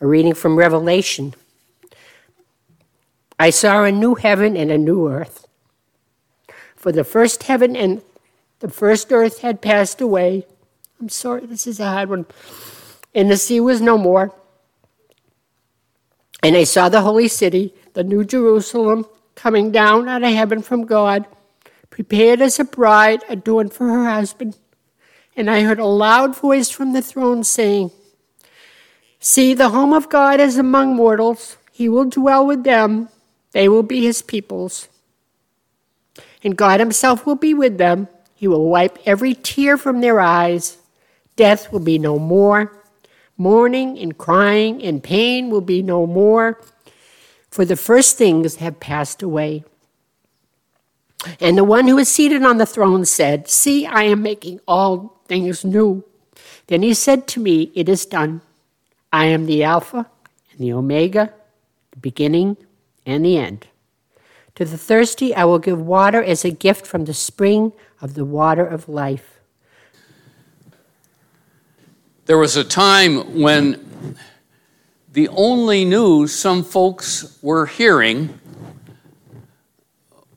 A reading from Revelation. I saw a new heaven and a new earth. For the first heaven and the first earth had passed away. I'm sorry, this is a hard one. And the sea was no more. And I saw the holy city, the new Jerusalem, coming down out of heaven from God, prepared as a bride adorned for her husband. And I heard a loud voice from the throne saying, See, the home of God is among mortals. He will dwell with them, they will be his peoples. And God himself will be with them. He will wipe every tear from their eyes. Death will be no more. Mourning and crying and pain will be no more, for the first things have passed away. And the one who is seated on the throne said, See, I am making all things new. Then he said to me, It is done. I am the Alpha and the Omega, the beginning and the end. To the thirsty, I will give water as a gift from the spring of the water of life. There was a time when the only news some folks were hearing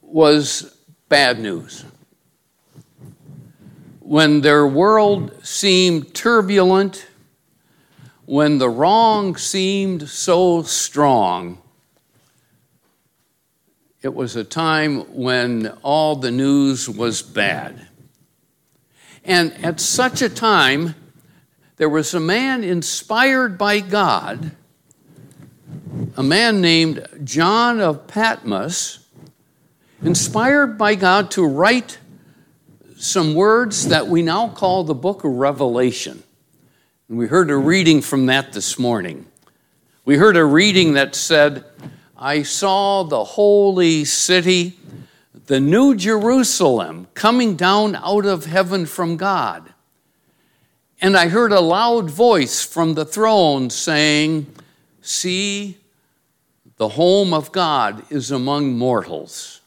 was bad news. When their world seemed turbulent, when the wrong seemed so strong, it was a time when all the news was bad. And at such a time, there was a man inspired by God, a man named John of Patmos, inspired by God to write some words that we now call the book of Revelation. And we heard a reading from that this morning. We heard a reading that said, I saw the holy city, the new Jerusalem, coming down out of heaven from God and I heard a loud voice from the throne saying, See, the home of God is among mortals.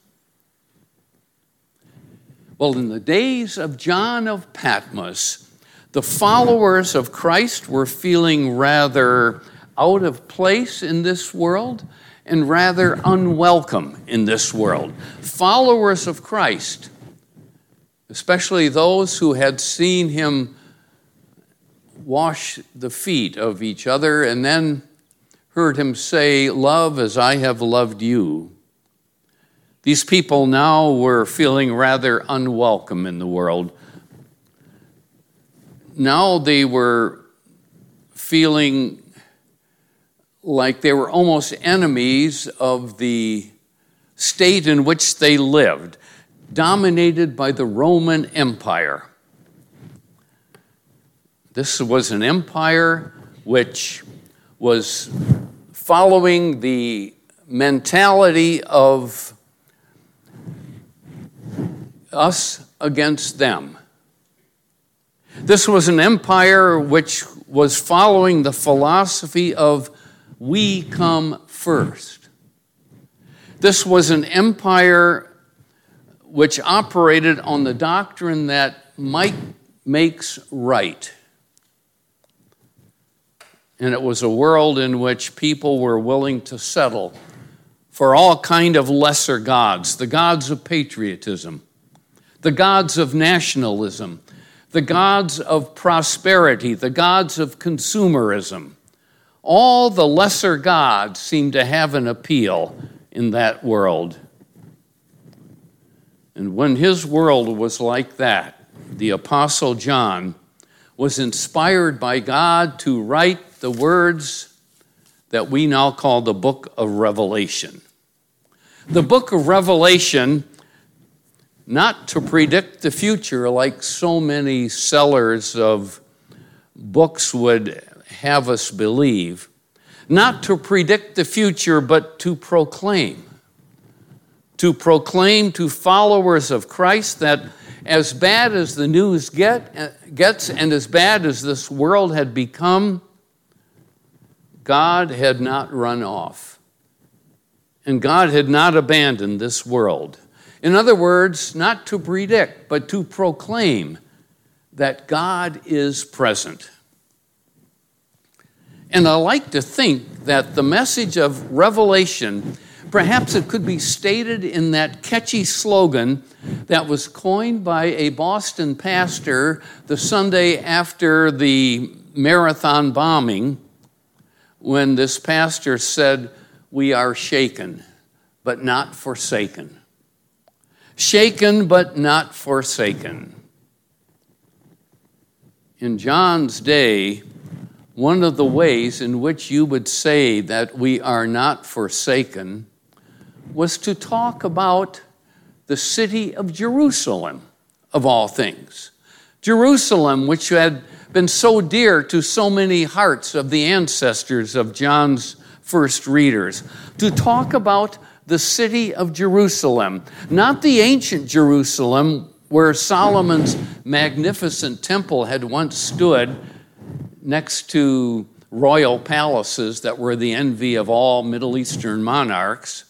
Well, in the days of John of Patmos, the followers of Christ were feeling rather out of place in this world and rather unwelcome in this world. Followers of Christ, especially those who had seen him wash the feet of each other, and then heard him say, Love as I have loved you. These people now were feeling rather unwelcome in the world. Now they were feeling like they were almost enemies of the state in which they lived, dominated by the Roman Empire. This was an empire which was following the mentality of us against them. This was an empire which was following the philosophy of we come first. This was an empire which operated on the doctrine that might makes right. And it was a world in which people were willing to settle for all kind of lesser gods, the gods of patriotism, the gods of nationalism, the gods of prosperity, the gods of consumerism. All the lesser gods seem to have an appeal in that world. And when his world was like that, the Apostle John was inspired by God to write the words that we now call the book of Revelation. The book of Revelation, not to predict the future like so many sellers of books would have us believe, not to predict the future, but to proclaim. To proclaim to followers of Christ that as bad as the news get, uh, gets and as bad as this world had become, God had not run off. And God had not abandoned this world. In other words, not to predict, but to proclaim that God is present. And I like to think that the message of Revelation, perhaps it could be stated in that catchy slogan that was coined by a Boston pastor the Sunday after the marathon bombing, when this pastor said, We are shaken, but not forsaken. Shaken, but not forsaken. In John's day, one of the ways in which you would say that we are not forsaken was to talk about the city of Jerusalem, of all things. Jerusalem, which had been so dear to so many hearts of the ancestors of John's first readers. To talk about the city of Jerusalem, not the ancient Jerusalem where Solomon's magnificent temple had once stood next to royal palaces that were the envy of all Middle Eastern monarchs,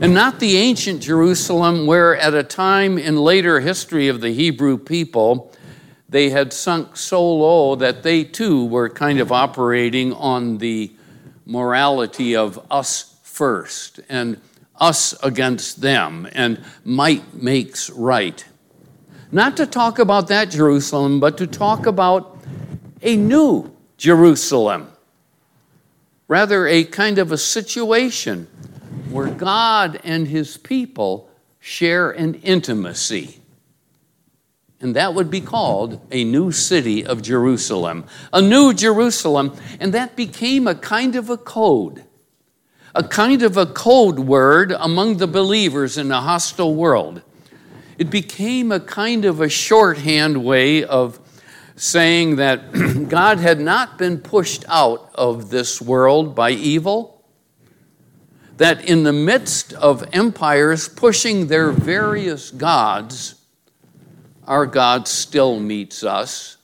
and not the ancient Jerusalem where, at a time in later history of the Hebrew people, they had sunk so low that they too were kind of operating on the morality of us first. And us against them and might makes right. Not to talk about that Jerusalem, but to talk about a new Jerusalem. Rather, a kind of a situation where God and his people share an intimacy and that would be called a new city of Jerusalem. A new Jerusalem, and that became a kind of a code, a kind of a code word among the believers in a hostile world. It became a kind of a shorthand way of saying that God had not been pushed out of this world by evil, that in the midst of empires pushing their various gods, our God still meets us.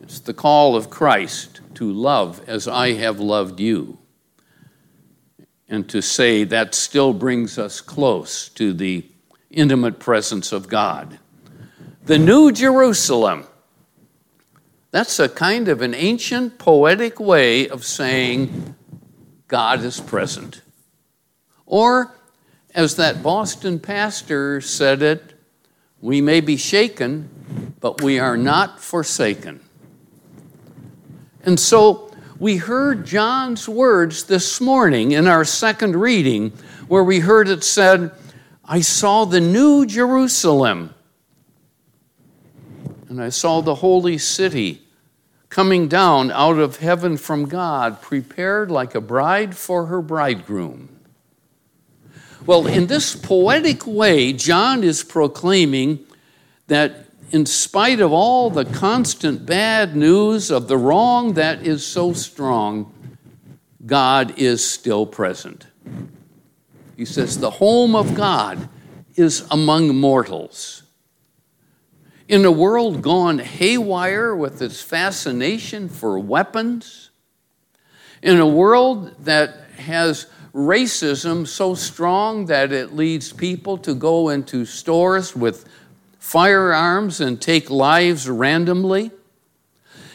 It's the call of Christ to love as I have loved you. And to say that still brings us close to the intimate presence of God. The New Jerusalem. That's a kind of an ancient poetic way of saying God is present. Or, as that Boston pastor said it, we may be shaken, but we are not forsaken. And so we heard John's words this morning in our second reading, where we heard it said, I saw the new Jerusalem, and I saw the holy city coming down out of heaven from God, prepared like a bride for her bridegroom. Well, in this poetic way, John is proclaiming that in spite of all the constant bad news of the wrong that is so strong, God is still present. He says, The home of God is among mortals. In a world gone haywire with its fascination for weapons, in a world that has racism so strong that it leads people to go into stores with firearms and take lives randomly.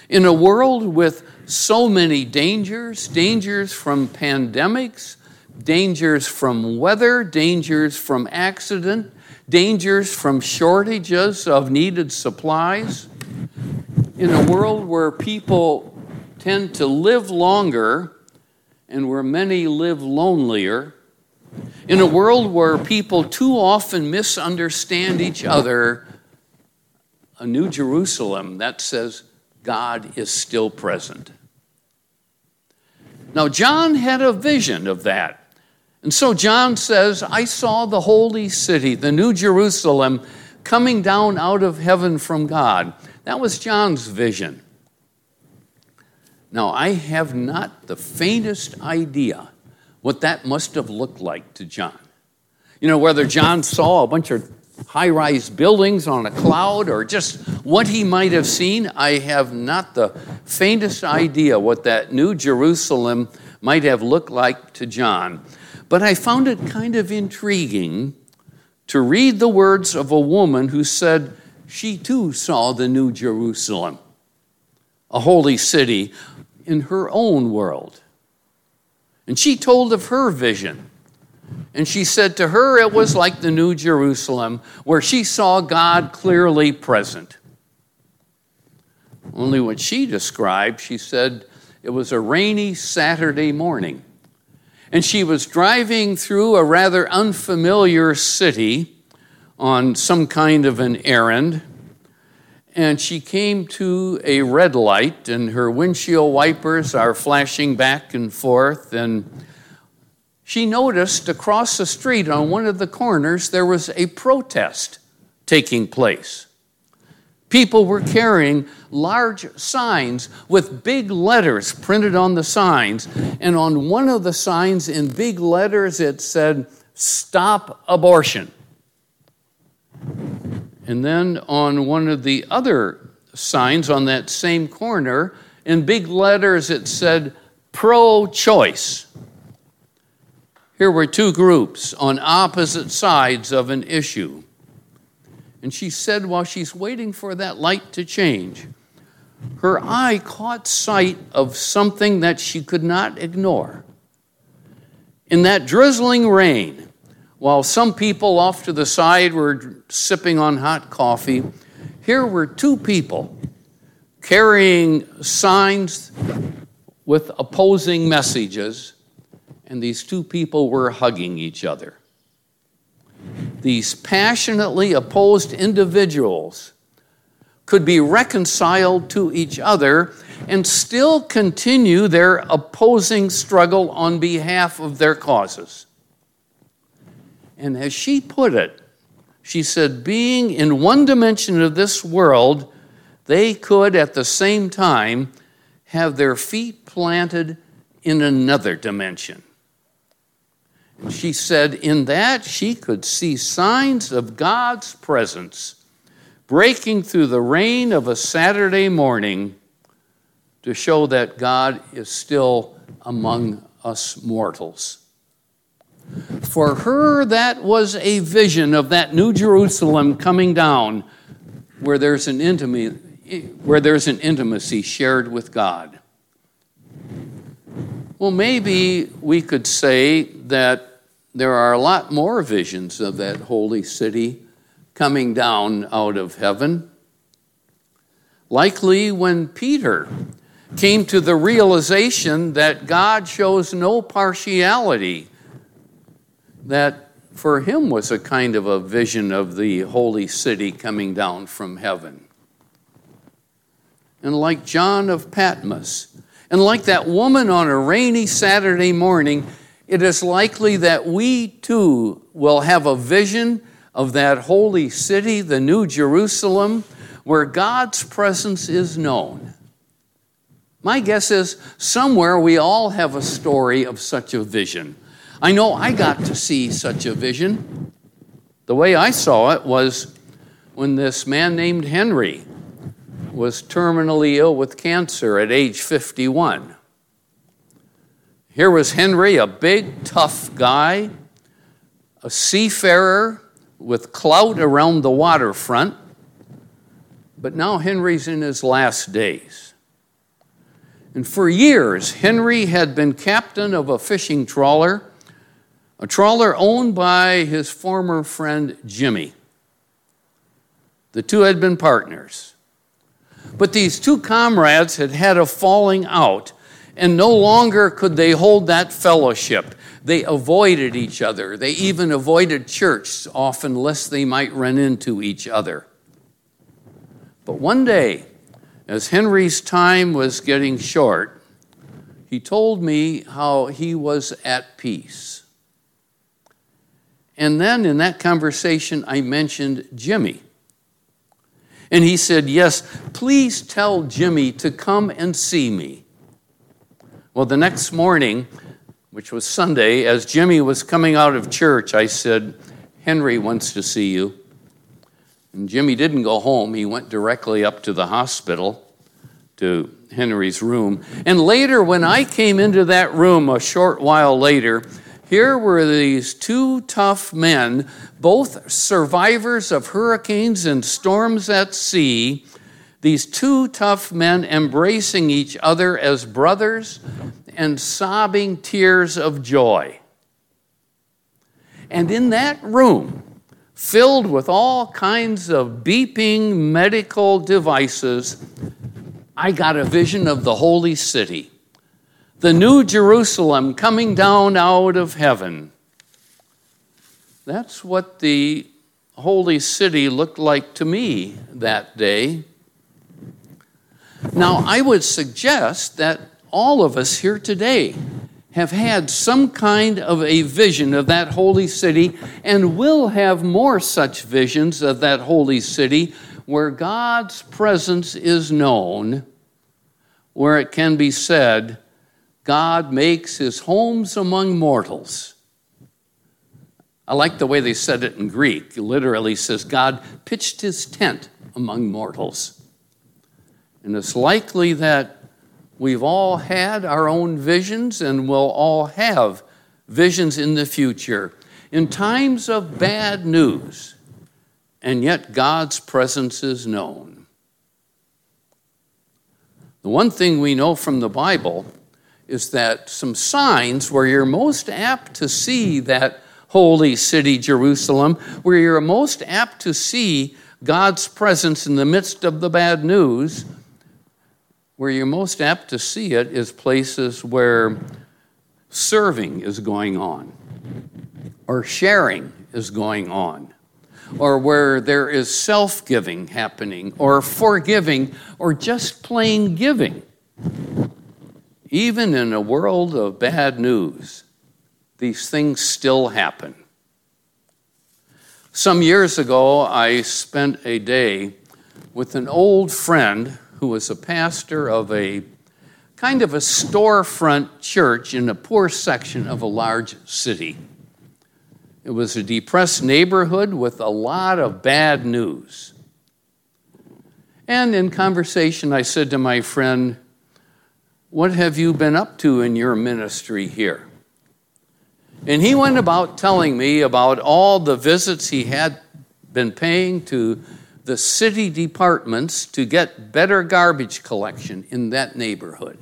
In a world with so many dangers dangers from pandemics, dangers from weather, dangers from accident, dangers from shortages of needed supplies. In a world where people tend to live longer and where many live lonelier, in a world where people too often misunderstand each other, a new Jerusalem that says God is still present. Now, John had a vision of that. And so John says, I saw the holy city, the new Jerusalem, coming down out of heaven from God. That was John's vision. Now, I have not the faintest idea what that must have looked like to John. You know, whether John saw a bunch of high rise buildings on a cloud or just what he might have seen, I have not the faintest idea what that new Jerusalem might have looked like to John. But I found it kind of intriguing to read the words of a woman who said she too saw the new Jerusalem, a holy city in her own world. And she told of her vision. And she said to her it was like the New Jerusalem, where she saw God clearly present. Only what she described, she said it was a rainy Saturday morning. And she was driving through a rather unfamiliar city on some kind of an errand. And she came to a red light, and her windshield wipers are flashing back and forth. And she noticed across the street on one of the corners there was a protest taking place. People were carrying large signs with big letters printed on the signs. And on one of the signs, in big letters, it said, Stop abortion. And then on one of the other signs on that same corner, in big letters, it said, Pro choice. Here were two groups on opposite sides of an issue. And she said, while she's waiting for that light to change, her eye caught sight of something that she could not ignore. In that drizzling rain, while some people off to the side were sipping on hot coffee, here were two people carrying signs with opposing messages, and these two people were hugging each other these passionately opposed individuals could be reconciled to each other and still continue their opposing struggle on behalf of their causes. And as she put it, she said, being in one dimension of this world, they could at the same time have their feet planted in another dimension. And She said, in that she could see signs of God's presence breaking through the rain of a Saturday morning to show that God is still among us mortals. For her, that was a vision of that New Jerusalem coming down where there's an intimacy, where there's an intimacy shared with God. Well, maybe we could say that there are a lot more visions of that holy city coming down out of heaven. Likely when Peter came to the realization that God shows no partiality, that for him was a kind of a vision of the holy city coming down from heaven. And like John of Patmos, and like that woman on a rainy Saturday morning, it is likely that we too will have a vision of that holy city, the New Jerusalem, where God's presence is known. My guess is somewhere we all have a story of such a vision. I know I got to see such a vision. The way I saw it was when this man named Henry was terminally ill with cancer at age 51. Here was Henry, a big, tough guy, a seafarer with clout around the waterfront. But now Henry's in his last days. And for years, Henry had been captain of a fishing trawler, a trawler owned by his former friend Jimmy. The two had been partners. But these two comrades had had a falling out, and no longer could they hold that fellowship. They avoided each other. They even avoided church, often lest they might run into each other. But one day, as Henry's time was getting short, he told me how he was at peace. And then in that conversation, I mentioned Jimmy. And he said, Yes, please tell Jimmy to come and see me. Well, the next morning, which was Sunday, as Jimmy was coming out of church, I said, Henry wants to see you. And Jimmy didn't go home, he went directly up to the hospital to Henry's room. And later, when I came into that room a short while later, here were these two tough men, both survivors of hurricanes and storms at sea. These two tough men embracing each other as brothers and sobbing tears of joy. And in that room, filled with all kinds of beeping medical devices, I got a vision of the holy city, the new Jerusalem coming down out of heaven. That's what the holy city looked like to me that day. Now, I would suggest that all of us here today have had some kind of a vision of that holy city and will have more such visions of that holy city where God's presence is known, where it can be said, God makes his homes among mortals. I like the way they said it in Greek. It literally says, God pitched his tent among mortals. And it's likely that We've all had our own visions and will all have visions in the future. In times of bad news, and yet God's presence is known. The one thing we know from the Bible is that some signs where you're most apt to see that holy city, Jerusalem, where you're most apt to see God's presence in the midst of the bad news where you're most apt to see it is places where serving is going on, or sharing is going on, or where there is self giving happening, or forgiving, or just plain giving. Even in a world of bad news, these things still happen. Some years ago, I spent a day with an old friend who was a pastor of a kind of a storefront church in a poor section of a large city. It was a depressed neighborhood with a lot of bad news. And in conversation, I said to my friend, What have you been up to in your ministry here? And he went about telling me about all the visits he had been paying to the city departments to get better garbage collection in that neighborhood.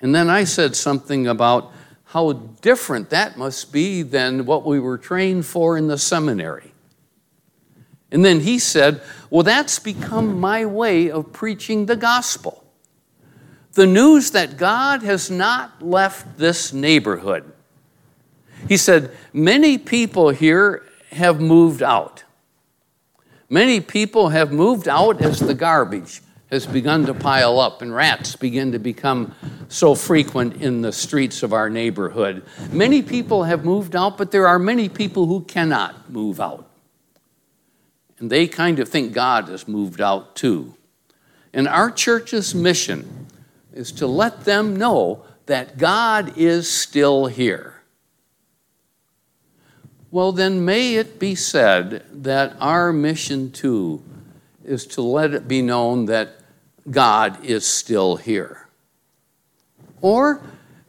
And then I said something about how different that must be than what we were trained for in the seminary. And then he said, Well, that's become my way of preaching the gospel. The news that God has not left this neighborhood. He said, Many people here have moved out. Many people have moved out as the garbage has begun to pile up and rats begin to become so frequent in the streets of our neighborhood. Many people have moved out, but there are many people who cannot move out. And they kind of think God has moved out too. And our church's mission is to let them know that God is still here well, then may it be said that our mission too is to let it be known that God is still here. Or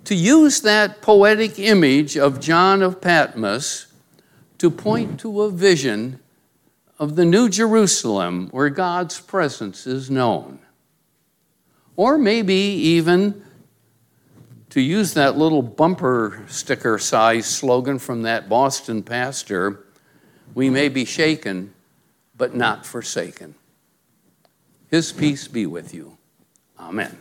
to use that poetic image of John of Patmos to point to a vision of the New Jerusalem where God's presence is known. Or maybe even to use that little bumper sticker size slogan from that Boston pastor, we may be shaken, but not forsaken. His peace be with you. Amen.